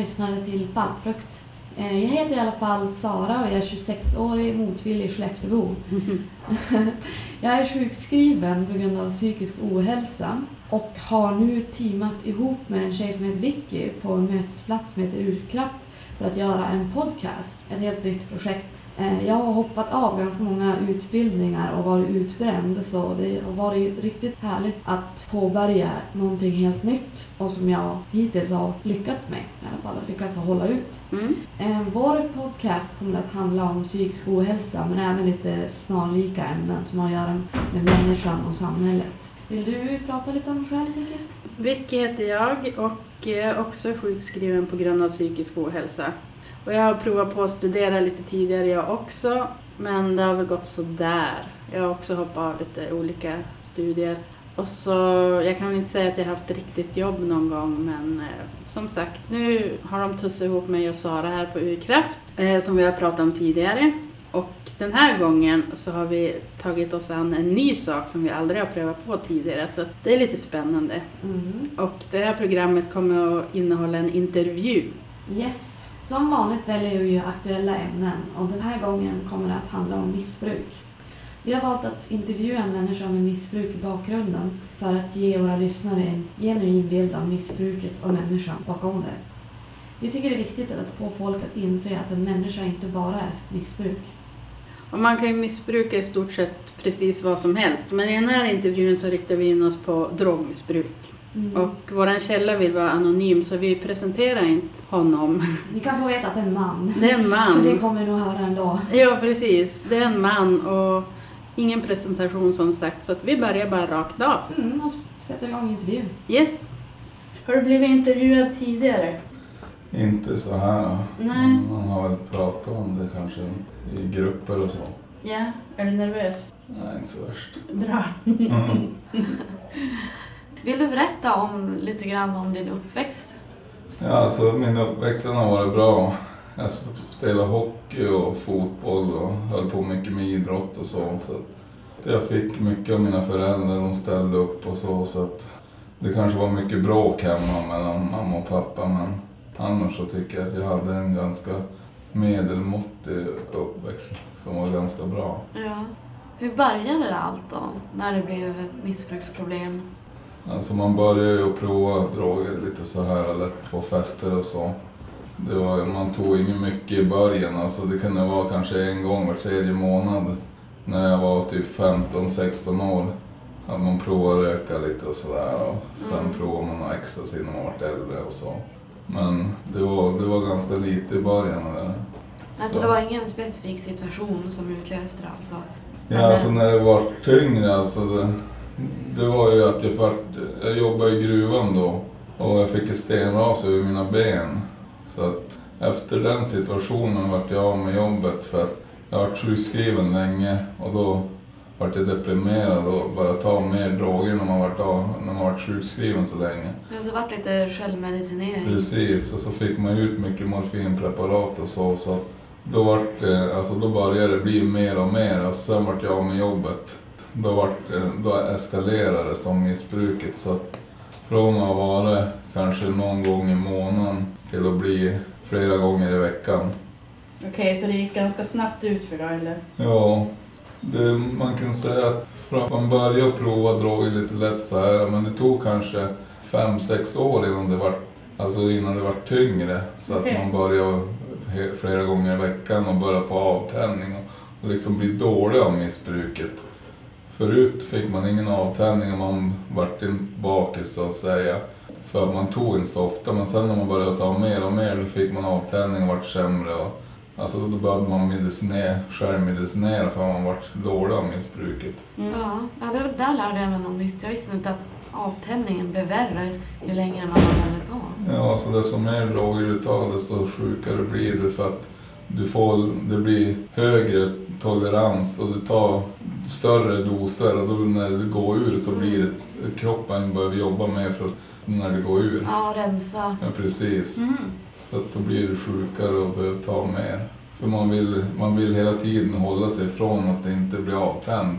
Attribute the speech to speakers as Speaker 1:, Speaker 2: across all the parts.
Speaker 1: lyssnare till Fallfrukt. Eh, jag heter i alla fall Sara och jag är 26-årig motvillig Skelleftebo. jag är sjukskriven på grund av psykisk ohälsa och har nu teamat ihop med en tjej som heter Vicky på en mötesplats som heter Urkraft för att göra en podcast. Ett helt nytt projekt. Eh, Jag har hoppat av ganska många utbildningar och varit utbränd så det har varit riktigt härligt att påbörja någonting helt nytt och som jag hittills har lyckats med i alla fall, lyckats hålla ut.
Speaker 2: Mm.
Speaker 1: Eh, Vår podcast kommer att handla om psykisk ohälsa men även lite snarlika ämnen som har att göra med människan och samhället. Vill du prata lite om dig själv, Vicky?
Speaker 2: Vicky heter jag och är också sjukskriven på grund av psykisk ohälsa. Och jag har provat på att studera lite tidigare jag också, men det har väl gått sådär. Jag har också hoppat av lite olika studier. Och så, jag kan väl inte säga att jag haft riktigt jobb någon gång, men eh, som sagt, nu har de tussat ihop mig och Sara här på Urkraft, eh, som vi har pratat om tidigare. Och den här gången så har vi tagit oss an en ny sak som vi aldrig har prövat på tidigare, så det är lite spännande.
Speaker 1: Mm.
Speaker 2: Och det här programmet kommer att innehålla en intervju.
Speaker 1: Yes. Som vanligt väljer vi ju aktuella ämnen och den här gången kommer det att handla om missbruk. Vi har valt att intervjua en människa med missbruk i bakgrunden för att ge våra lyssnare en genuin bild av missbruket och människan bakom det. Vi tycker det är viktigt att få folk att inse att en människa inte bara är missbruk.
Speaker 2: Och man kan ju missbruka i stort sett precis vad som helst, men i den här intervjun så riktar vi in oss på drogmissbruk. Och vår källa vill vara anonym så vi presenterar inte honom.
Speaker 1: Ni kan få veta att det är en man.
Speaker 2: Det är en
Speaker 1: För det
Speaker 2: man.
Speaker 1: kommer ni nog höra ändå.
Speaker 2: Ja, precis. Det är en man och ingen presentation som sagt, så att vi börjar bara rakt av.
Speaker 1: Mm, och sätter igång intervjun.
Speaker 2: Yes. Har du blivit intervjuad tidigare?
Speaker 3: Inte så här. då.
Speaker 2: Nej.
Speaker 3: Man har väl pratat om det kanske i grupper och så.
Speaker 2: Ja. Är du nervös?
Speaker 3: Nej, inte så värst.
Speaker 2: Bra.
Speaker 3: Mm.
Speaker 1: Vill du berätta om lite grann om din uppväxt?
Speaker 3: Ja, alltså min uppväxt har varit bra. Jag sp- spelade hockey och fotboll och höll på mycket med idrott och så. så jag fick mycket av mina föräldrar, de ställde upp och så. så att det kanske var mycket bråk hemma mellan mamma och pappa men annars så tycker jag att jag hade en ganska medelmåttig uppväxt som var ganska bra.
Speaker 1: Ja. Hur började det allt då? När det blev missbruksproblem?
Speaker 3: Alltså man började ju att prova droger lite så här lätt på fester och så. Det var, man tog inget mycket i början, alltså det kunde vara kanske en gång var tredje månad. När jag var typ 15-16 år hade man provat att röka lite och sådär och sen
Speaker 1: Mm.
Speaker 3: provade man ecstasy när man vart äldre och så. Men det var, det var ganska lite i början. Där.
Speaker 1: Alltså
Speaker 3: Så.
Speaker 1: det var ingen specifik situation som utlöste det alltså?
Speaker 3: Ja, alltså när det var tyngre, alltså det, det var ju att jag, vart, jag jobbade i gruvan då och jag fick ett stenras över mina ben. Så att efter den situationen vart jag av med jobbet för att jag varit sjukskriven länge och då vart jag deprimerad och började ta mer droger när man varit, av, när man varit sjukskriven så länge.
Speaker 1: Alltså det vart lite självmedicinering?
Speaker 3: Precis, och så fick man ut mycket morfinpreparat och så. så att då, vart alltså då började det bli mer och mer. Alltså sen vart jag av med jobbet. Då, vart det, då eskalerade som missbruket. Så att från att ha varit kanske någon gång i månaden till att bli flera gånger i veckan.
Speaker 2: Okej, så det gick ganska snabbt ut för dig eller?
Speaker 3: Ja, det, man kan säga att man började prova droger lite lätt så här, men det tog kanske fem sex år innan det var, alltså innan det var tyngre. Så
Speaker 2: Okej.
Speaker 3: att man började flera gånger i veckan och började få avtändning och, och liksom bli dålig av missbruket. Förut fick man ingen avtändning och man vart inte bakis så att säga. För att man tog inte så ofta, men sen när man började ta mer och mer då fick man avtändning och vart sämre. Och, alltså då behövde man medicinera, självmedicinera för att man vart dålig av missbruket.
Speaker 2: Mm.
Speaker 1: Ja, ja det, där lärde jag mig något nytt. Jag visste inte att avtändningen blev värre ju längre man håller på.
Speaker 3: Ja, så desto mer droger du tar desto sjukare blir du för att du får, det blir högre tolerans och du tar större doser och då när det går ur så blir det, kroppen behöver jobba mer för att när det går ur.
Speaker 1: Ja, rensa.
Speaker 3: Ja, precis.
Speaker 2: Mm.
Speaker 3: Så att då blir du sjukare och behöver ta mer. För man vill, man vill hela tiden hålla sig ifrån att det inte blir avtänd.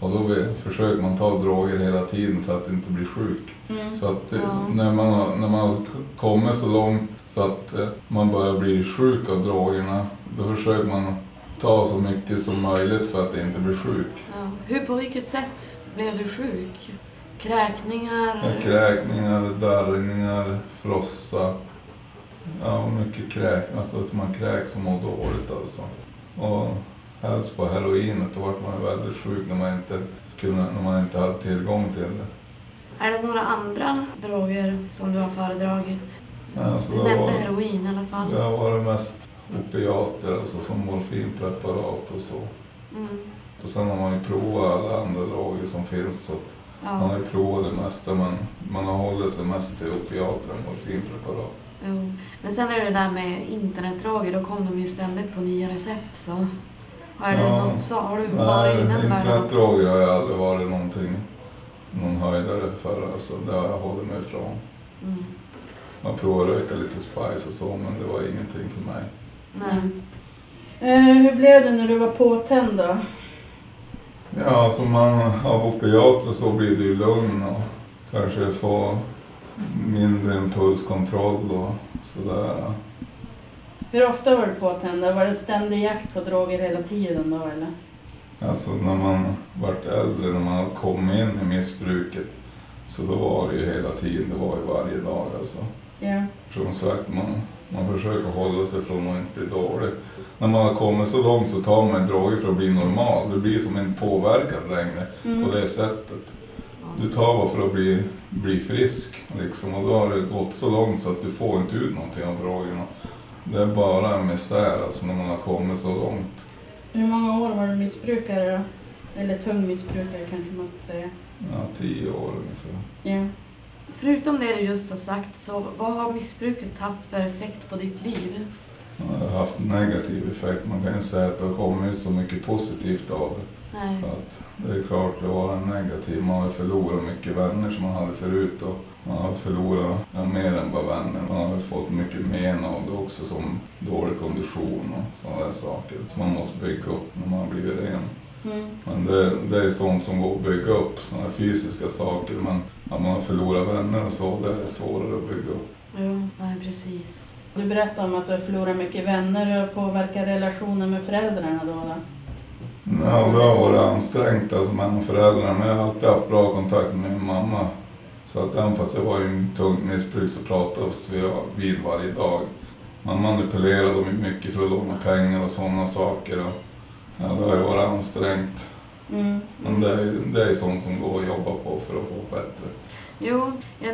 Speaker 3: Och då försöker man ta droger hela tiden för att inte bli sjuk.
Speaker 2: Mm.
Speaker 3: Så att eh,
Speaker 1: Ja.
Speaker 3: när, man har, när man har kommit så långt så att eh, man börjar bli sjuk av drogerna, då försöker man ta så mycket som möjligt för att inte bli sjuk.
Speaker 1: Ja. Hur, på vilket sätt blev du sjuk? Kräkningar?
Speaker 3: Ja, Kräkningar, darrningar, frossa. Ja, mycket kräk, alltså att man kräks och mår dåligt alltså. Och helst på heroinet, då vart man väldigt sjuk när man inte, kunde, när man inte hade tillgång till det.
Speaker 1: Är det några andra droger som du har föredragit?
Speaker 3: Alltså,
Speaker 1: Du nämnde
Speaker 3: var-
Speaker 1: heroin i alla fall.
Speaker 3: Det har varit mest opiater, alltså som morfinpreparat och så.
Speaker 1: Mm.
Speaker 3: Och sen har man ju provat alla andra droger som finns. Så att man har
Speaker 1: Ja.
Speaker 3: ju provat det mesta men man har hållit sig mest till opiater än morfinpreparat.
Speaker 1: Jo. Men sen är det det där med internetdroger, då kom de ju ständigt på nya recept. Så är det
Speaker 3: Ja.
Speaker 1: något så? Har du varit i den världen också?
Speaker 3: internetdroger har jag aldrig varit någonting, någon höjdare för. Alltså, det har jag hållit mig ifrån.
Speaker 1: Mm.
Speaker 3: Jag provade röka lite spice och så men det var ingenting för mig.
Speaker 1: Nej.
Speaker 2: Eh, hur blev det när du var påtänd då?
Speaker 3: Ja, alltså man av opiater så blir det ju lugn och kanske få mindre impulskontroll och sådär.
Speaker 2: Hur ofta var du påtänd? Var det ständig jakt på droger hela tiden då eller?
Speaker 3: Alltså när man vart äldre, när man kom in i missbruket, så då var det ju hela tiden, det var ju varje dag alltså.
Speaker 2: Ja.
Speaker 3: Som sagt, man, man försöker hålla sig från att inte bli dålig. När man har kommit så långt så tar man droger för att bli normal. Det blir som en påverkad längre
Speaker 2: Mm.
Speaker 3: på det sättet. Du tar bara för att bli, bli frisk liksom och då har det gått så långt så att du får inte ut någonting av drogerna. Det är bara en misär alltså när man har kommit så långt.
Speaker 2: Hur många år var du missbrukare då? Eller tung missbrukare kanske man ska säga.
Speaker 3: Ja, tio år ungefär.
Speaker 2: Ja.
Speaker 1: Förutom det du just har sagt, så vad har missbruket haft för effekt på ditt liv?
Speaker 3: Det har haft negativ effekt. Man kan ju säga att det har kommit ut så mycket positivt av det.
Speaker 1: Nej.
Speaker 3: Att det är klart det var en negativ. Man har förlorat mycket vänner som man hade förut och man har förlorat ja, mer än bara vänner. Man har fått mycket men av det också som dålig kondition och sådana där saker som man måste bygga upp när man har blivit ren.
Speaker 2: Mm.
Speaker 3: Men det, det är sånt som går att bygga upp, sådana fysiska saker. Men att man har förlorat vänner och så, det är svårare att bygga upp.
Speaker 1: Jo, nej precis.
Speaker 2: Du berättade om att du har förlorat mycket vänner och påverkar relationen med föräldrarna då? då?
Speaker 3: Ja, det har varit ansträngt alltså mellan föräldrarna, men jag har alltid haft bra kontakt med min mamma. Så att även fast jag var i en tung missbruk så pratades vi vid varje dag. Man manipulerade mycket för att låna pengar och sådana saker. Och, ja, det har ju varit ansträngt.
Speaker 2: Mm.
Speaker 3: Men det är, det är sånt som går att jobba på för att få bättre.
Speaker 1: Jo,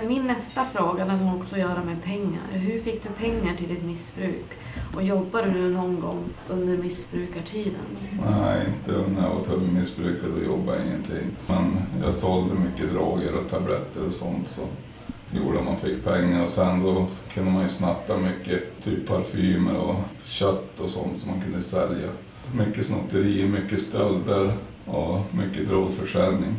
Speaker 1: min nästa fråga den har också att göra med pengar. Hur fick du pengar till ditt missbruk? Och jobbade du någon gång under missbrukartiden?
Speaker 3: Nej, inte när jag var tung missbrukare, då jobbade jag ingenting. Men jag sålde mycket droger och tabletter och sånt som gjorde att man fick pengar. Och sen då kunde man ju snatta mycket, typ parfymer och kött och sånt som man kunde sälja. Mycket snotteri, mycket stölder och mycket drogförsäljning.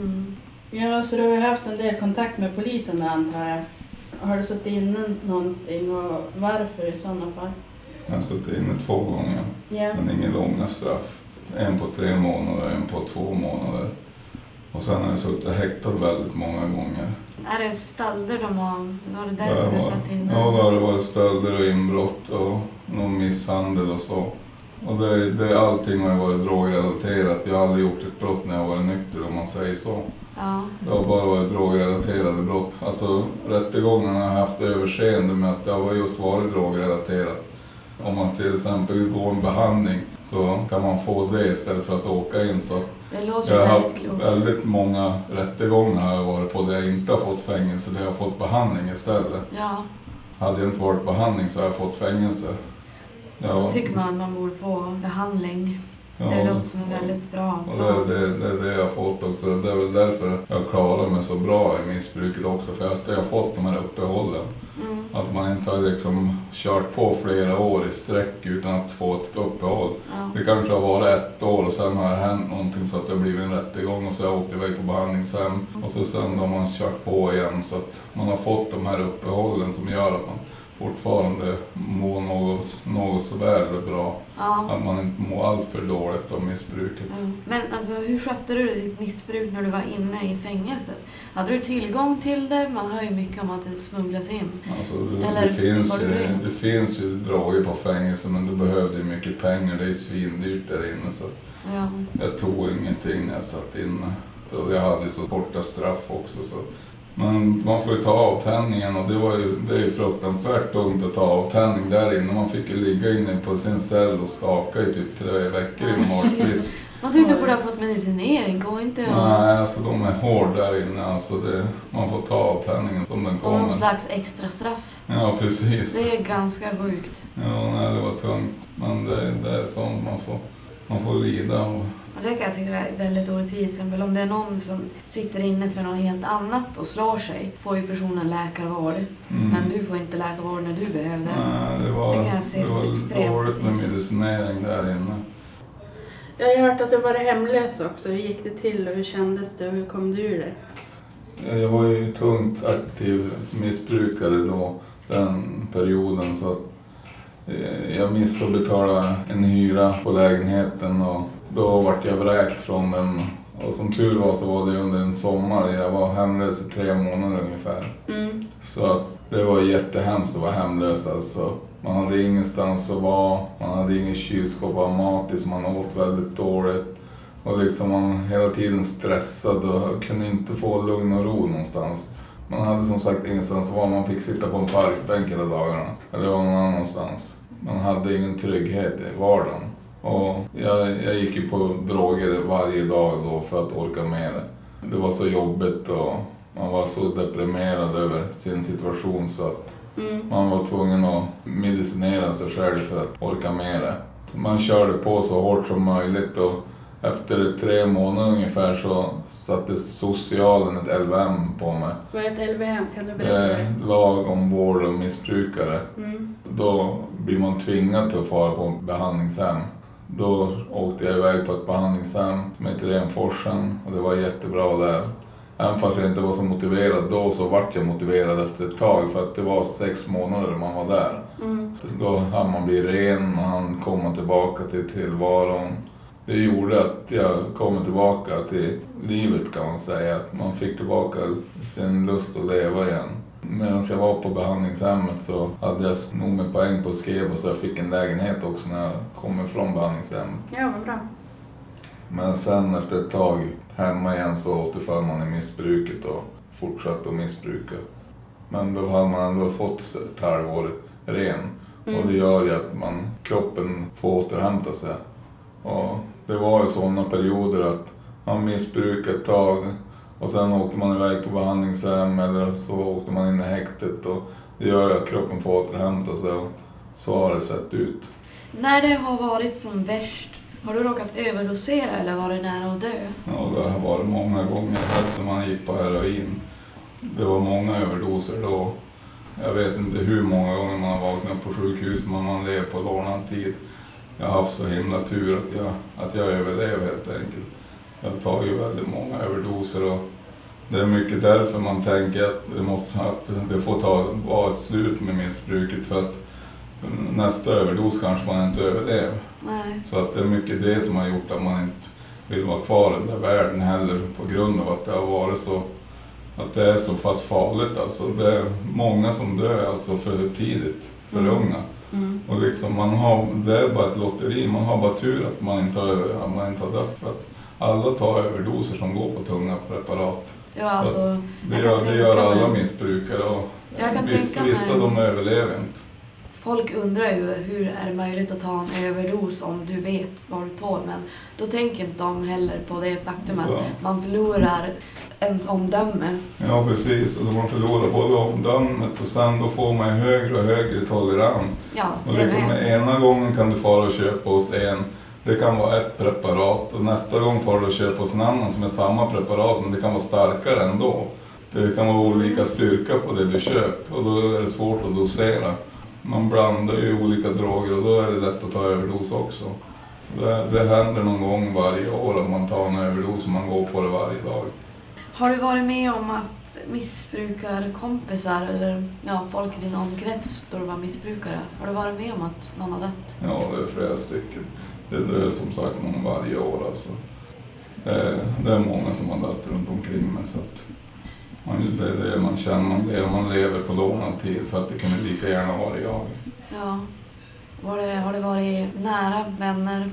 Speaker 1: Mm.
Speaker 2: Ja, så du har ju haft en del kontakt med polisen antar jag. Har du suttit inne någonting och varför i sådana fall?
Speaker 3: Jag har suttit inne två gånger,
Speaker 2: Ja.
Speaker 3: men inga långa straff. En på tre månader, en på två månader. Och sen har jag suttit häktad väldigt många gånger.
Speaker 1: Är det stölder de har? Var det
Speaker 3: Det
Speaker 1: därför
Speaker 3: har
Speaker 1: du satt inne?
Speaker 3: Ja, då har det varit stölder och inbrott och någon misshandel och så. Och det, det, allting har ju varit drogrelaterat. Jag har aldrig gjort ett brott när jag varit nykter om man säger så.
Speaker 1: Ja.
Speaker 3: Det har bara varit drogrelaterade brott. Alltså rättegångarna har haft överseende med att det har just varit drogrelaterat. Om man till exempel går en behandling så kan man få det istället för att åka in. Så
Speaker 1: Det låter
Speaker 3: jag har haft
Speaker 1: klokt.
Speaker 3: väldigt många rättegångar har jag varit på där jag inte har fått fängelse, där jag har fått behandling istället.
Speaker 1: Ja,
Speaker 3: Hade jag inte varit behandling så hade jag fått fängelse.
Speaker 1: Då
Speaker 3: Ja,
Speaker 1: tycker man att man borde få behandling.
Speaker 3: ja,
Speaker 1: Det låter som en väldigt bra
Speaker 3: och det, det, det är det jag har fått också. Det är väl därför jag klarar mig så bra i missbruket också. För att jag har fått de här uppehållen.
Speaker 1: Mm.
Speaker 3: Att man inte har liksom kört på flera år i sträck utan att få ett uppehåll.
Speaker 1: Ja.
Speaker 3: Det kanske har varit ett år och sen har det hänt någonting så att det har blivit en rättegång och så har jag åkt iväg på behandlingshem. Och så sen har man kört på igen så att man har fått de här uppehållen som gör att man fortfarande må något, något sådär bra.
Speaker 1: Ja.
Speaker 3: Att man inte mår allt för dåligt av missbruket.
Speaker 1: Mm. Men alltså, hur skötte du ditt missbruk när du var inne i fängelset? Hade du tillgång till det? Man hör ju mycket om att det smugglas in.
Speaker 3: Alltså, det,
Speaker 1: Eller
Speaker 3: det, finns ju, det finns ju droger på fängelset men du behövde ju mycket pengar. Det är ju svindyrt där inne så
Speaker 1: Ja.
Speaker 3: jag tog ingenting när jag satt inne. Jag hade ju så korta straff också. Så. Men man får ju ta avtändningen och det, var ju, det är ju fruktansvärt tungt att ta avtändning där inne. Man fick ju ligga inne på sin cell och skaka i typ tre veckor innan man var frisk.
Speaker 1: Man tyckte du borde ha fått medicinering, gå inte och
Speaker 3: Nej, alltså de är hårda där inne. Alltså det, man får ta avtändningen som den
Speaker 1: få någon
Speaker 3: kommer.
Speaker 1: slags extra straff.
Speaker 3: Ja, precis.
Speaker 1: Det är ganska sjukt.
Speaker 3: Ja, nej, det var tungt. Men det, det är sånt man får, man får lida. Och,
Speaker 1: Och det kan jag tycka är väldigt orättvist. Om det är någon som sitter inne för något helt annat och slår sig får ju personen läkarvård.
Speaker 3: mm.
Speaker 1: Men du får inte läkarvård när du behöver det.
Speaker 3: Nej, det var,
Speaker 1: Det kan jag se
Speaker 3: det var
Speaker 1: extremt
Speaker 3: dåligt med
Speaker 1: orättvist.
Speaker 3: medicinering där inne.
Speaker 2: Jag har hört att du varit hemlös också. Hur gick det till och hur kändes det och hur kom du ur det?
Speaker 3: Jag var ju tungt aktiv missbrukare då, den perioden. Så eh, jag missade att betala en hyra på lägenheten och då vart jag vräkt från den. Och som tur var så var det under en sommar. Jag var hemlös i tre månader ungefär.
Speaker 2: Mm.
Speaker 3: Så att det var jättehemskt att vara hemlös alltså. Man hade ingenstans att vara, man hade ingen kylskåp ha mat i så man åt väldigt dåligt. Och liksom man hela tiden stressad och kunde inte få lugn och ro någonstans. Man hade som sagt ingenstans att vara, man fick sitta på en parkbänk hela dagarna. Eller någon annanstans. Man hade ingen trygghet i vardagen. Och jag, jag gick ju på droger varje dag då för att orka med det. Det var så jobbigt och man var så deprimerad över sin situation så att
Speaker 2: Mm.
Speaker 3: man var tvungen att medicinera sig själv för att orka med det. Man körde på så hårt som möjligt och efter tre månader ungefär så satte socialen ett LVM på mig.
Speaker 2: Vad är ett LVM? Kan du berätta
Speaker 3: är
Speaker 2: det?
Speaker 3: lag om vård och missbrukare.
Speaker 2: Mm.
Speaker 3: Då blir man tvingad till att fara på behandlingshem. Då åkte jag iväg på ett behandlingshem som heter Renforsen och det var jättebra där. Även fast jag inte var så motiverad då så vart jag motiverad efter ett tag för att det var sex månader man var där.
Speaker 2: Mm.
Speaker 3: Så då hann man bli ren, man hann komma tillbaka till tillvaron. Det gjorde att jag kom tillbaka till livet kan man säga, att man fick tillbaka sin lust att leva igen. Medan jag var på behandlingshemmet så hade jag nog med poäng på skrev så jag fick en lägenhet också när jag kom ifrån behandlingshemmet.
Speaker 2: Ja, vad bra.
Speaker 3: Men sen efter ett tag hemma igen så återföll man i missbruket och fortsatte att missbruka. Men då hade man ändå fått ett halvår ren. Och det gör ju att man, kroppen får återhämta sig. Och det var ju sådana perioder att man missbrukade ett tag och sen åkte man iväg på behandlingshem eller så åkte man in i häktet och det gör att kroppen får återhämta sig och så har det sett ut.
Speaker 1: När det har varit som värst, har du råkat överdosera eller varit nära att dö?
Speaker 3: Ja, det har varit många gånger, helst när man gick på heroin. Det var många överdoser då. Jag vet inte hur många gånger man har vaknat på sjukhus men man lever på lånad tid. Jag har haft så himla tur att jag, att jag överlever helt enkelt. Jag har tagit väldigt många överdoser och det är mycket därför man tänker att det, måste, att det får ta, vara ett slut med missbruket för att nästa överdos kanske man inte överlever.
Speaker 1: Nej.
Speaker 3: Så att det är mycket det som har gjort att man inte vill vara kvar i den där världen heller på grund av att det har varit så att det är så pass farligt. Alltså, det är många som dör alltså för tidigt, för
Speaker 1: Mm.
Speaker 3: unga.
Speaker 1: Mm.
Speaker 3: Och liksom man har, det är bara ett lotteri, man har bara tur att man inte har, att man inte har dött. För att alla tar överdoser som går på tunga preparat.
Speaker 1: Ja, alltså,
Speaker 3: Det gör, det gör alla
Speaker 1: mig-
Speaker 3: missbrukare. Och viss, vissa
Speaker 1: mig-
Speaker 3: de överlever inte.
Speaker 1: folk undrar ju hur är det möjligt att ta en överdos om du vet vad du tål. Men då tänker inte de heller på det faktum
Speaker 3: Så.
Speaker 1: att man förlorar ens omdöme.
Speaker 3: Ja precis, alltså man förlorar både omdömet och sen då får man högre och högre tolerans.
Speaker 1: Ja,
Speaker 3: Och liksom ena gången kan du fara och köpa hos en, det kan vara ett preparat och nästa gång får du köpa hos en annan som är samma preparat men det kan vara starkare ändå. Det kan vara olika styrka på det du köper och då är det svårt att dosera. Man blandar ju olika droger och då är det lätt att ta överdos också. Det, det händer någon gång varje år att man tar en överdos och man går på det varje dag.
Speaker 1: Har du varit med om att missbrukarkompisar eller ja, folk i din omkrets då du var missbrukare, har du varit med om att någon har dött?
Speaker 3: Ja, det är flera stycken. Det dör som sagt någon varje år alltså. Det är, det är många som har dött runt omkring mig så att man, det är det man känner, man lever, man lever på lånad tid för att det kunde lika gärna vara jag.
Speaker 1: Ja. Det, har det varit nära vänner?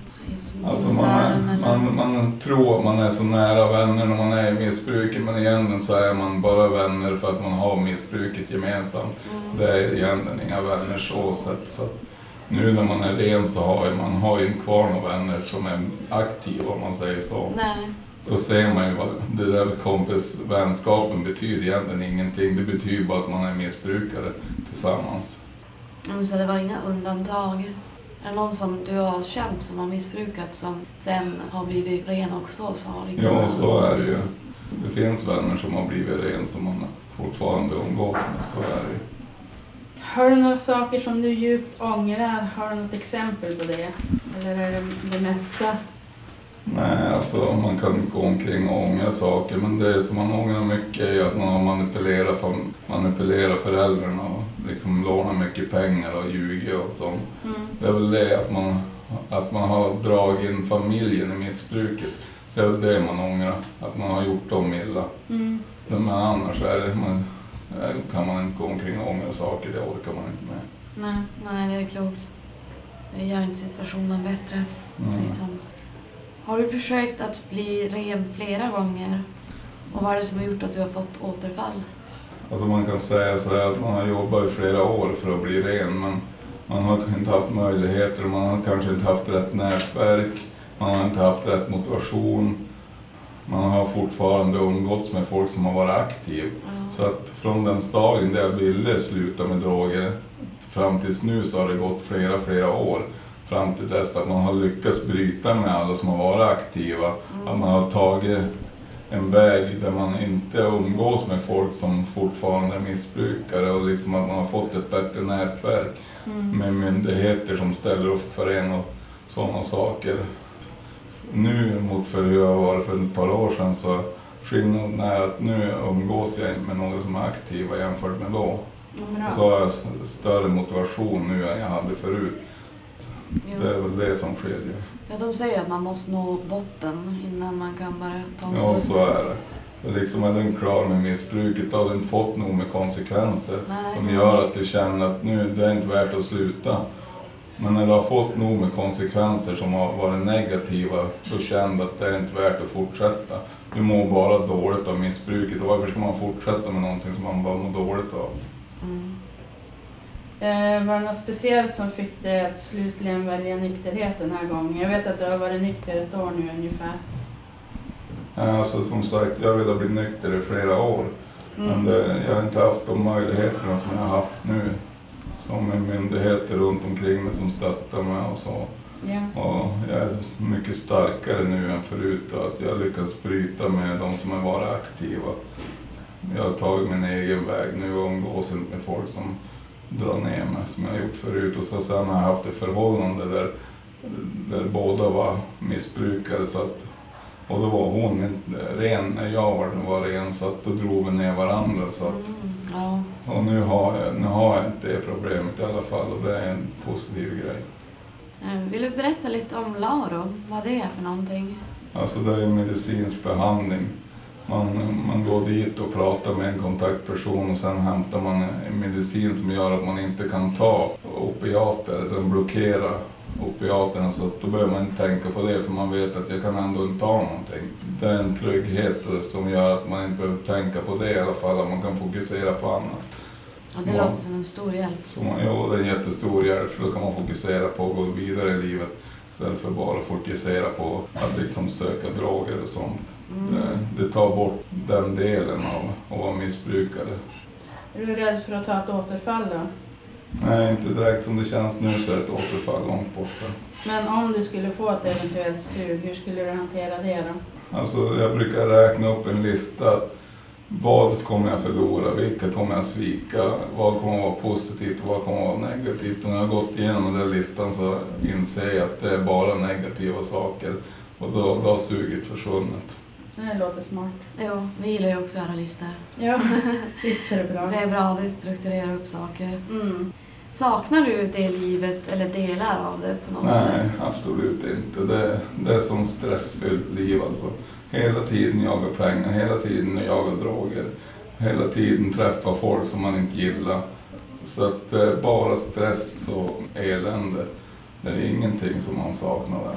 Speaker 3: Alltså man, är, man, man tror att man är så nära vänner när man är i missbruket men egentligen så är man bara vänner för att man har missbruket gemensamt.
Speaker 1: Mm.
Speaker 3: Det är egentligen inga vänner så sett. Så att nu när man är ren så har man har ju kvar några vänner som är aktiva om man säger så.
Speaker 1: Nej.
Speaker 3: Då ser man ju vad det där kompisvänskapen betyder egentligen ingenting. Det betyder bara att man är missbrukare tillsammans.
Speaker 1: Men Så det var inga undantag? Är det någon som du har känt som har missbrukat som sen har blivit ren också? Så har
Speaker 3: Ja, så är det ju. Det finns vänner som har blivit ren som man fortfarande umgås med, så är det ju.
Speaker 2: Har du några saker som du djupt ångrar? Har du något exempel på det? Eller är det det mesta?
Speaker 3: Nej, alltså man kan gå omkring och ångra saker men det som man ångrar mycket är att man har manipulerat, fam- manipulerat föräldrarna och liksom lånat mycket pengar och ljugit och sånt.
Speaker 2: Mm.
Speaker 3: Det är väl det att man, att man har dragit in familjen i missbruket. Det är väl det man ångrar, att man har gjort dem illa.
Speaker 2: Mm.
Speaker 3: Men annars är det, man, kan man inte gå omkring och ångra saker, det orkar man inte med.
Speaker 2: Nej.
Speaker 1: Nej, det är klokt. Det gör inte situationen bättre.
Speaker 3: Mm.
Speaker 1: Liksom. Har du försökt att bli ren flera gånger? Och vad är det som har gjort att du har fått återfall?
Speaker 3: Alltså man kan säga så här att man har jobbat i flera år för att bli ren men man har inte haft möjligheter, man har kanske inte haft rätt nätverk, man har inte haft rätt motivation. Man har fortfarande umgåtts med folk som har varit aktiva.
Speaker 1: Ja.
Speaker 3: Så att från den dagen där jag ville sluta med droger fram tills nu så har det gått flera, flera år. Fram till dess att man har lyckats bryta med alla som har varit aktiva. Att man har tagit en väg där man inte umgås med folk som fortfarande är missbrukare och liksom att man har fått ett bättre nätverk
Speaker 2: Mm.
Speaker 3: med myndigheter som ställer upp för en och sådana saker. Nu mot för hur jag var för ett par år sedan så skillnaden är att nu umgås jag med några som är aktiva jämfört med då.
Speaker 1: Mm.
Speaker 3: Så har jag större motivation nu än jag hade förut.
Speaker 1: Jo.
Speaker 3: Det är väl det som skiljer.
Speaker 1: Ja, de säger att man måste nå botten innan man kan börja ta en
Speaker 3: Ja, så är det. För liksom är du klar med missbruket då har du inte fått nog med konsekvenser
Speaker 1: Nej.
Speaker 3: som gör att du känner att nu det är inte värt att sluta. Men när du har fått nog med konsekvenser som har varit negativa, då känner du att det är inte värt att fortsätta. Du mår bara dåligt av missbruket och varför ska man fortsätta med någonting som man bara mår dåligt av?
Speaker 1: Mm.
Speaker 2: Eh, var det något speciellt som fick dig att slutligen välja nykterhet den här gången? Jag vet att du har varit nykter ett år nu ungefär.
Speaker 3: Alltså som sagt, jag vill ha blivit nykter i flera år. Men
Speaker 2: Mm.
Speaker 3: det, jag har inte haft de möjligheterna som jag har haft nu. Som med myndigheter runt omkring mig som stöttar mig och så.
Speaker 2: Ja.
Speaker 3: Och jag är mycket starkare nu än förut och att jag lyckats bryta med de som har varit aktiva. Jag har tagit min egen väg nu och umgås inte med folk som drar ner mig som jag har gjort förut. Och så sen har jag haft ett förhållande där, där båda var missbrukare. Så att, och då var hon inte ren jag var, var ren så att då drog vi ner varandra. Så att,
Speaker 1: Mm. Ja.
Speaker 3: och nu har, jag, nu har jag inte det problemet i alla fall och det är en positiv grej.
Speaker 1: Eh, Vill du berätta lite om Laro? Vad det är för någonting?
Speaker 3: Alltså det är medicinsk behandling. Man, man går dit och pratar med en kontaktperson och sen hämtar man en medicin som gör att man inte kan ta opiater. Den blockerar opiaterna så då behöver man inte tänka på det för man vet att jag kan ändå inte ta någonting. Det är en trygghet som gör att man inte behöver tänka på det i alla fall, att man kan fokusera på annat.
Speaker 1: Ja, det
Speaker 3: Ja.
Speaker 1: låter som en stor hjälp.
Speaker 3: Man, jo, det är en jättestor hjälp för då kan man fokusera på att gå vidare i livet istället för bara fokusera på att liksom söka droger och sånt.
Speaker 1: Mm.
Speaker 3: Det, det tar bort den delen av att vara missbrukare.
Speaker 2: Är du rädd för att ta ett återfall då?
Speaker 3: Nej, inte direkt som det känns nu så är ett återfall långt borta.
Speaker 2: Men om du skulle få ett eventuellt sug, hur skulle du hantera det då?
Speaker 3: Alltså, jag brukar räkna upp en lista. Vad kommer jag förlora? Vilka kommer jag svika? Vad kommer att vara positivt och vad kommer att vara negativt? Och när jag har gått igenom den listan så inser jag att det är bara negativa saker. Och då, då har suget försvunnit.
Speaker 2: Det låter smart.
Speaker 1: Jo, vi gillar ju också att göra listor.
Speaker 2: Ja, visst är det bra.
Speaker 1: Det är bra, det strukturerar upp saker.
Speaker 2: Mm.
Speaker 1: Saknar du det livet eller delar av det på något
Speaker 3: Nej,
Speaker 1: sätt?
Speaker 3: absolut inte. Det, det är sånt stressfyllt liv alltså. Hela tiden jaga pengar, hela tiden jaga droger. Hela tiden träffa folk som man inte gillar. Så att det är bara stress och elände. Det är ingenting som man saknar där.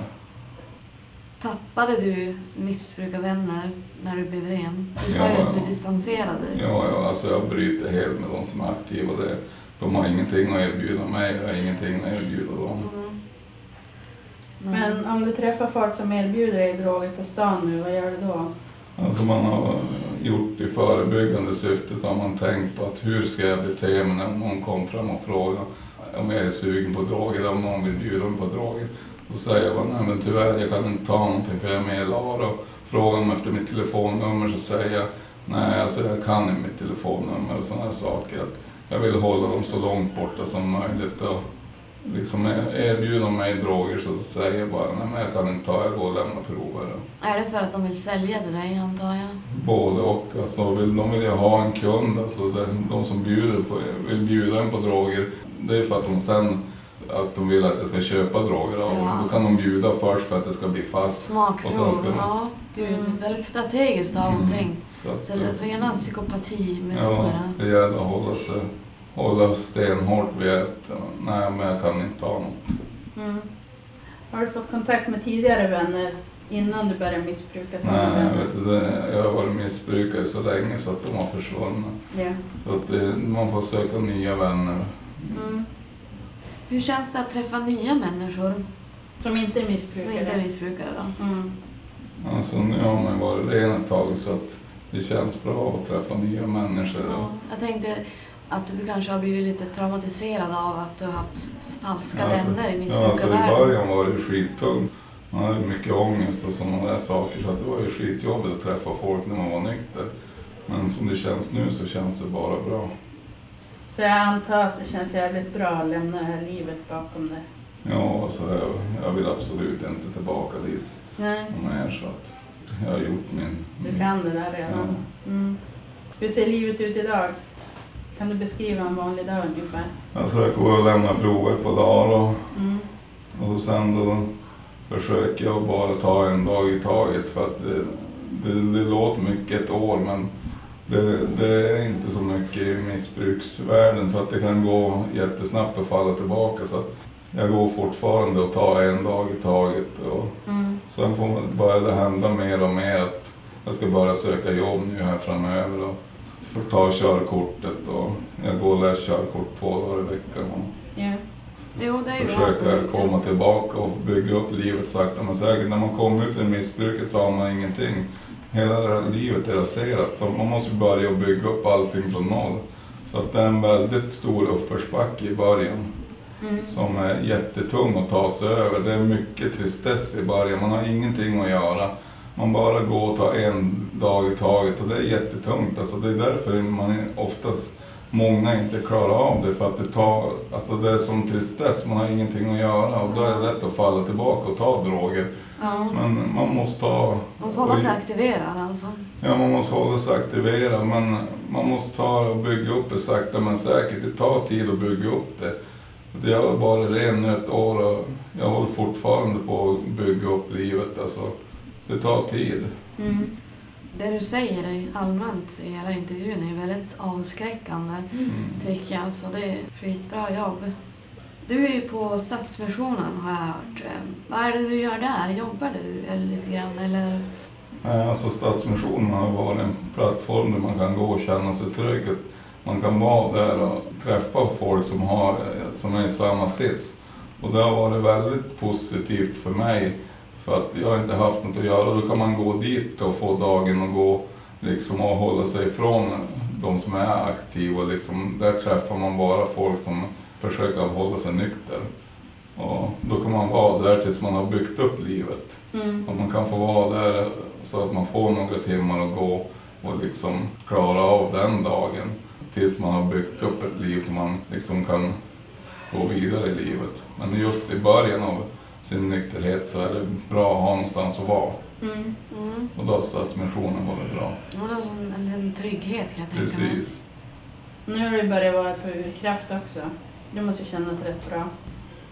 Speaker 1: Tappade du missbrukarvänner när du blev ren? Du sa ju
Speaker 3: Ja.
Speaker 1: att du distanserade dig.
Speaker 3: Ja, ja, alltså jag bryter helt med de som är aktiva. Det, de har ingenting att erbjuda mig, jag har ingenting att erbjuda dem.
Speaker 1: Mm. Nej.
Speaker 2: Men om du träffar folk som erbjuder dig droger på stan nu, vad gör du då?
Speaker 3: Alltså man har gjort i förebyggande syfte så har man tänkt på att hur ska jag bete mig när någon kommer fram och frågar om jag är sugen på droger eller om någon vill bjuda mig på droger. Då säger jag bara, nej men tyvärr jag kan inte ta någonting för jag är med i LARA. Och Frågar de efter mitt telefonnummer så säger jag, nej alltså jag kan inte mitt telefonnummer och sådana saker. Att jag vill hålla dem så långt borta som möjligt. Och liksom erbjuder de mig droger så säger jag bara, nej men jag kan inte ta, jag går och lämnar prover.
Speaker 1: Är det för att de vill sälja till dig antar jag?
Speaker 3: Både och. Alltså, vill, de vill ju ha en kund. Alltså, de, de som bjuder på, vill bjuda en på droger, det är för att de sen att de vill att jag ska köpa droger av.
Speaker 1: Ja.
Speaker 3: Då kan de bjuda först för att det ska bli fast. Och
Speaker 1: Smakprov,
Speaker 3: sen ska de-
Speaker 1: ja. Gud,
Speaker 2: Mm.
Speaker 1: väldigt strategiskt har de
Speaker 3: Mm.
Speaker 1: tänkt.
Speaker 3: Så att,
Speaker 1: Så det är rena
Speaker 3: ja,
Speaker 1: psykopatimetoder.
Speaker 3: det gäller att hålla sig hålla stenhårt vid att nej, men jag kan inte ta något.
Speaker 2: Mm. Har du fått kontakt med tidigare vänner innan du började missbruka
Speaker 3: Nej,
Speaker 2: vänner?
Speaker 3: vet du, det, jag har varit missbrukare så länge så att de har försvunnit.
Speaker 2: Ja.
Speaker 3: Så att det, man får söka nya vänner.
Speaker 2: Mm.
Speaker 1: Hur känns det att träffa nya människor
Speaker 2: Som inte är
Speaker 1: som
Speaker 2: missbrukare?
Speaker 1: inte är missbrukare då?
Speaker 2: Mm.
Speaker 3: Alltså nu har man varit ren ett tag så att det känns bra att träffa nya människor.
Speaker 1: Ja, jag tänkte att du kanske har blivit lite traumatiserad av att du har haft falska
Speaker 3: Alltså,
Speaker 1: vänner i
Speaker 3: Ja, alltså i
Speaker 1: missbrukarvärlden.
Speaker 3: början var det skittungt. Man hade mycket ångest och sådana där saker så att det var ju skitjobbigt att träffa folk när man var nykter. Men som det känns nu så känns det bara bra.
Speaker 2: Så jag antar att det känns jävligt bra att lämna det här livet bakom dig?
Speaker 3: Ja, alltså jag, jag vill absolut inte tillbaka dit
Speaker 2: Nej,
Speaker 3: mer så att jag har gjort min...
Speaker 2: du
Speaker 3: min
Speaker 2: kan det där redan. Mm. Hur ser livet ut idag? Kan du beskriva en vanlig dag ungefär?
Speaker 3: Alltså jag går och lämnar prover på Lara
Speaker 2: Mm.
Speaker 3: och så sen då försöker jag bara ta en dag i taget för att det, det, det låter mycket ett år men det, det är inte så mycket i missbruksvärlden för att det kan gå jättesnabbt att falla tillbaka så jag går fortfarande och tar en dag i taget och
Speaker 2: Mm.
Speaker 3: sen får man börja det hända mer och mer att jag ska börja söka jobb nu här framöver och få ta körkortet och jag går och lär körkort två dagar i veckan. Och,
Speaker 2: Ja.
Speaker 1: Jo,
Speaker 3: försöka komma tillbaka och bygga upp livet sakta men säkert. När man kommer ut ur missbruket så har man ingenting. Hela det här livet är raserat så man måste börja bygga upp allting från noll. Så att det är en väldigt stor uppförsbacke i början
Speaker 2: Mm.
Speaker 3: som är jättetung att ta sig över. Det är mycket tristess i början, man har ingenting att göra. Man bara går och tar en dag i taget och det är jättetungt. Alltså det är därför man oftast, många inte klarar av det. För att det tar, alltså det är som tristess, man har ingenting att göra och då är det lätt att falla tillbaka och ta droger.
Speaker 1: Ja,
Speaker 3: Men man måste ta...
Speaker 1: man måste hålla sig aktiverad alltså.
Speaker 3: Ja, man måste hålla sig aktiverad men man måste ta och bygga upp det sakta men säkert. Det tar tid att bygga upp det. Jag har varit ren ett år och jag håller fortfarande på att bygga upp livet. Alltså, det tar tid.
Speaker 1: Mm. Det du säger allmänt i hela intervjun är väldigt avskräckande
Speaker 3: Mm.
Speaker 1: tycker jag. Så det är skitbra jobb. Du är ju på Stadsmissionen har jag hört. Eh, vad är det du gör där? Jobbar du eller lite grann eller?
Speaker 3: Alltså Stadsmissionen har varit en plattform där man kan gå och känna sig trygg. Man kan vara där och träffa folk som, har, eh, som är i samma sits. Och det har varit väldigt positivt för mig. För att jag har inte haft något att göra. Då kan man gå dit och få dagen att gå liksom, och hålla sig ifrån de som är aktiva. Liksom, där träffar man bara folk som försöker hålla sig nykter. Och då kan man vara där tills man har byggt upp livet.
Speaker 2: Mm.
Speaker 3: Och man kan få vara där så att man får några timmar att gå och liksom klara av den dagen tills man har byggt upp ett liv som man liksom kan gå vidare i livet. Men just i början av sin nykterhet så är det bra att ha någonstans att vara.
Speaker 2: Mm.
Speaker 1: Mm.
Speaker 3: Och då har Stadsmissionen varit bra.
Speaker 1: Är som en liten trygghet kan jag tänka mig.
Speaker 3: Precis.
Speaker 2: Nu har du börjat vara på urkraft också. Det måste kännas rätt bra.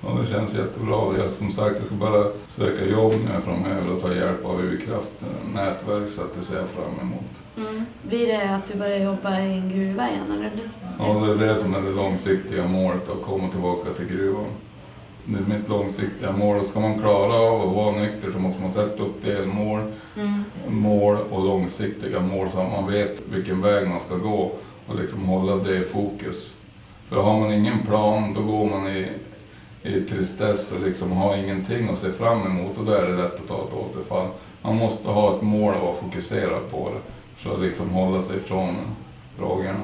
Speaker 3: Ja, det känns jättebra. Jag, som sagt, jag ska bara söka jobb nu framöver och ta hjälp av U-kraft nätverk så att det ser jag fram emot.
Speaker 2: Mm.
Speaker 1: Blir det att du börjar jobba i en gruva igen eller?
Speaker 3: Ja, det är det som är det långsiktiga målet, att komma tillbaka till gruvan. Det är mitt långsiktiga mål. Ska man klara av att vara nykter så måste man sätta upp delmål,
Speaker 2: Mm.
Speaker 3: mål och långsiktiga mål så att man vet vilken väg man ska gå och liksom hålla det i fokus. För har man ingen plan då går man i, i tristess och liksom har ingenting att se fram emot och då är det lätt att ta ett återfall. Man måste ha ett mål och vara fokuserad på det för att liksom hålla sig ifrån drogerna.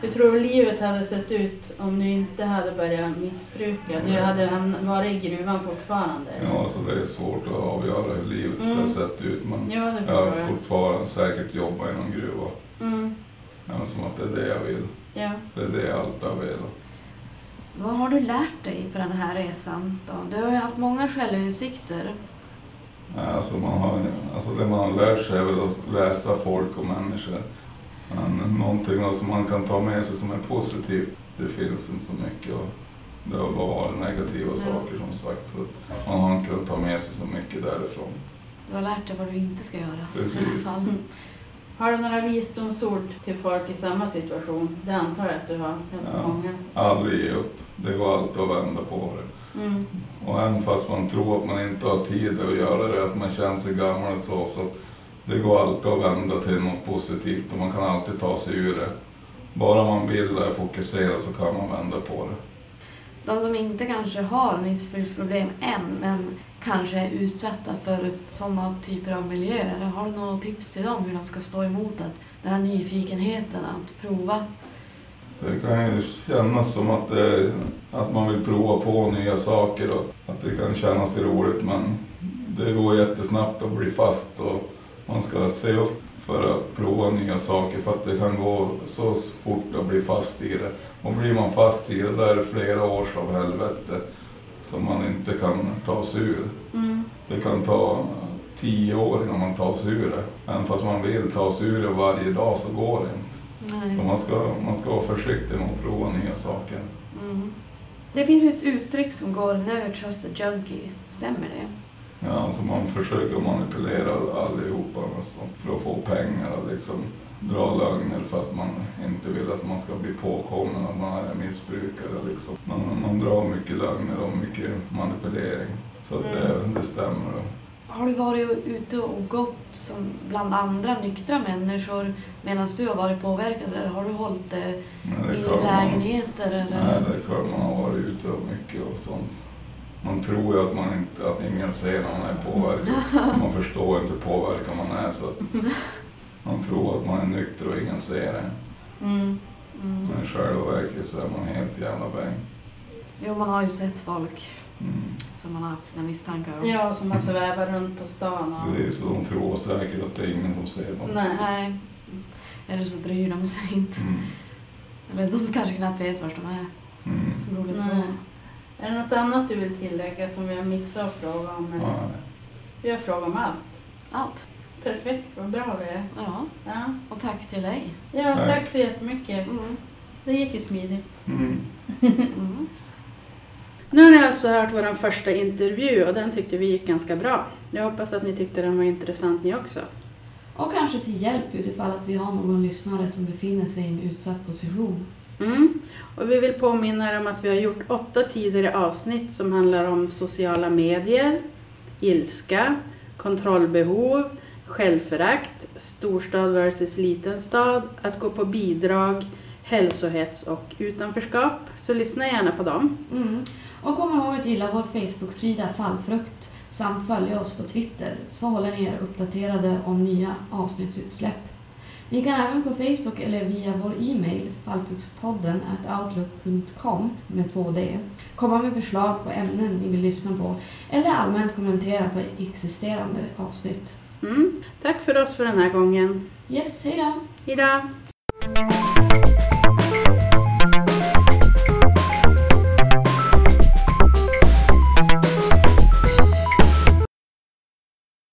Speaker 2: Hur tror du livet hade sett ut om du inte hade börjat missbruka? Du hade hamn- varit i gruvan fortfarande?
Speaker 3: Ja, så det är svårt att avgöra hur livet
Speaker 2: Mm.
Speaker 3: ha sett ut men
Speaker 2: Ja,
Speaker 3: jag har fortfarande säkert jobbat i någon gruva.
Speaker 2: Mm.
Speaker 3: Ja, som att det är det jag vill.
Speaker 2: Ja.
Speaker 3: Det är det jag alltid har velat.
Speaker 1: Vad har du lärt dig på den här resan då? Du har ju haft många självinsikter.
Speaker 3: Alltså, man har, alltså det man har lärt sig är väl att läsa folk och människor. Men någonting som man kan ta med sig som är positivt, det finns inte så mycket. Och det har bara varit negativa saker som sagt. Så man har inte kunnat ta med sig så mycket därifrån.
Speaker 1: Du har lärt dig vad du inte ska göra.
Speaker 3: Precis.
Speaker 2: Har du några visdomsord till folk i samma situation? Det antar jag att du har ganska
Speaker 3: Ja.
Speaker 2: många.
Speaker 3: Aldrig ge upp. Det går alltid att vända på det.
Speaker 2: Mm.
Speaker 3: Och även fast man tror att man inte har tid att göra det, att man känner sig gammal och så, så att det går alltid att vända till något positivt och man kan alltid ta sig ur det. Bara man vill och är fokuserad så kan man vända på det.
Speaker 1: De som inte kanske har missbruksproblem än, men kanske är utsatta för sådana typer av miljöer. Har du några tips till dem hur de ska stå emot att, den här nyfikenheten att prova?
Speaker 3: Det kan ju kännas som att, det, att man vill prova på nya saker och att det kan kännas roligt men det går jättesnabbt att bli fast och man ska se upp för att prova nya saker för att det kan gå så fort att bli fast i det. Och blir man fast i det, då är det flera års av helvete som man inte kan ta sig ur.
Speaker 2: Mm.
Speaker 3: Det kan ta tio år innan man tar sig ur det. Även fast man vill ta sig ur det varje dag så går det inte. Så
Speaker 1: Nej.
Speaker 3: man ska, man ska vara försiktig med att prova nya saker.
Speaker 1: Mm. Det finns ett uttryck som går “never trust a junkie”. Stämmer det?
Speaker 3: Ja, alltså man försöker manipulera allihopa nästan för att få pengar och liksom dra lögner för att man inte vill att man ska bli påkommen att man är missbrukare. Liksom. Man, man drar mycket lögner och mycket manipulering. Så att det, det stämmer.
Speaker 1: Har du varit ute och gått som bland andra nyktra människor medan du har varit påverkad eller har du hållit det
Speaker 3: Men det
Speaker 1: i
Speaker 3: klart man,
Speaker 1: lägenheter? Eller?
Speaker 3: nej, det är klart man har varit ute och mycket och sånt. Man tror ju att, man inte, att ingen ser när man är påverkad. Man förstår inte hur påverkad man är. Så att man tror att man är nykter och ingen ser det.
Speaker 2: Mm.
Speaker 1: Mm.
Speaker 3: Men i själva verket så är man helt jävla bäng.
Speaker 1: Jo, man har ju sett folk
Speaker 3: Mm.
Speaker 1: som man har haft sina misstankar om.
Speaker 2: Ja, som man svävar runt på stan och...
Speaker 3: Det är så de tror säkert att det är ingen som ser dem.
Speaker 2: Nej.
Speaker 1: Nej. Eller så bryr de sig inte.
Speaker 3: Mm.
Speaker 1: Eller de kanske knappt vet var de är.
Speaker 3: Mm.
Speaker 1: Lite
Speaker 2: Nej.
Speaker 1: på.
Speaker 2: Är det något annat du vill tillägga som vi har missat att fråga om?
Speaker 3: Nej.
Speaker 2: Vi har frågat om allt.
Speaker 1: Allt.
Speaker 2: Perfekt, vad bra vi är.
Speaker 1: Ja,
Speaker 2: Ja,
Speaker 1: och tack till dig.
Speaker 2: ja
Speaker 3: Nej.
Speaker 2: tack så jättemycket.
Speaker 1: Mm.
Speaker 2: Det gick ju smidigt.
Speaker 3: Mm.
Speaker 1: Mm.
Speaker 2: Nu har ni alltså hört vår första intervju och den tyckte vi gick ganska bra. Jag hoppas att ni tyckte den var intressant ni också.
Speaker 1: Och kanske till hjälp utifall att vi har någon lyssnare som befinner sig i en utsatt position.
Speaker 2: Mm. Och vi vill påminna er om att vi har gjort åtta tidigare avsnitt som handlar om sociala medier, ilska, kontrollbehov, självförakt, storstad versus liten stad, att gå på bidrag, hälsohets och utanförskap. Så lyssna gärna på dem.
Speaker 1: Mm. Och kom ihåg att gilla vår Facebook-sida Fallfrukt samt följa oss på Twitter så håller ni er uppdaterade om nya avsnittsutsläpp. Ni kan även på Facebook eller via vår e-mail fallfruktspodden outlook.com med 2D komma med förslag på ämnen ni vill lyssna på eller allmänt kommentera på existerande avsnitt.
Speaker 2: Mm. Tack för oss för den här gången.
Speaker 1: Yes, hej då!
Speaker 2: Hejdå!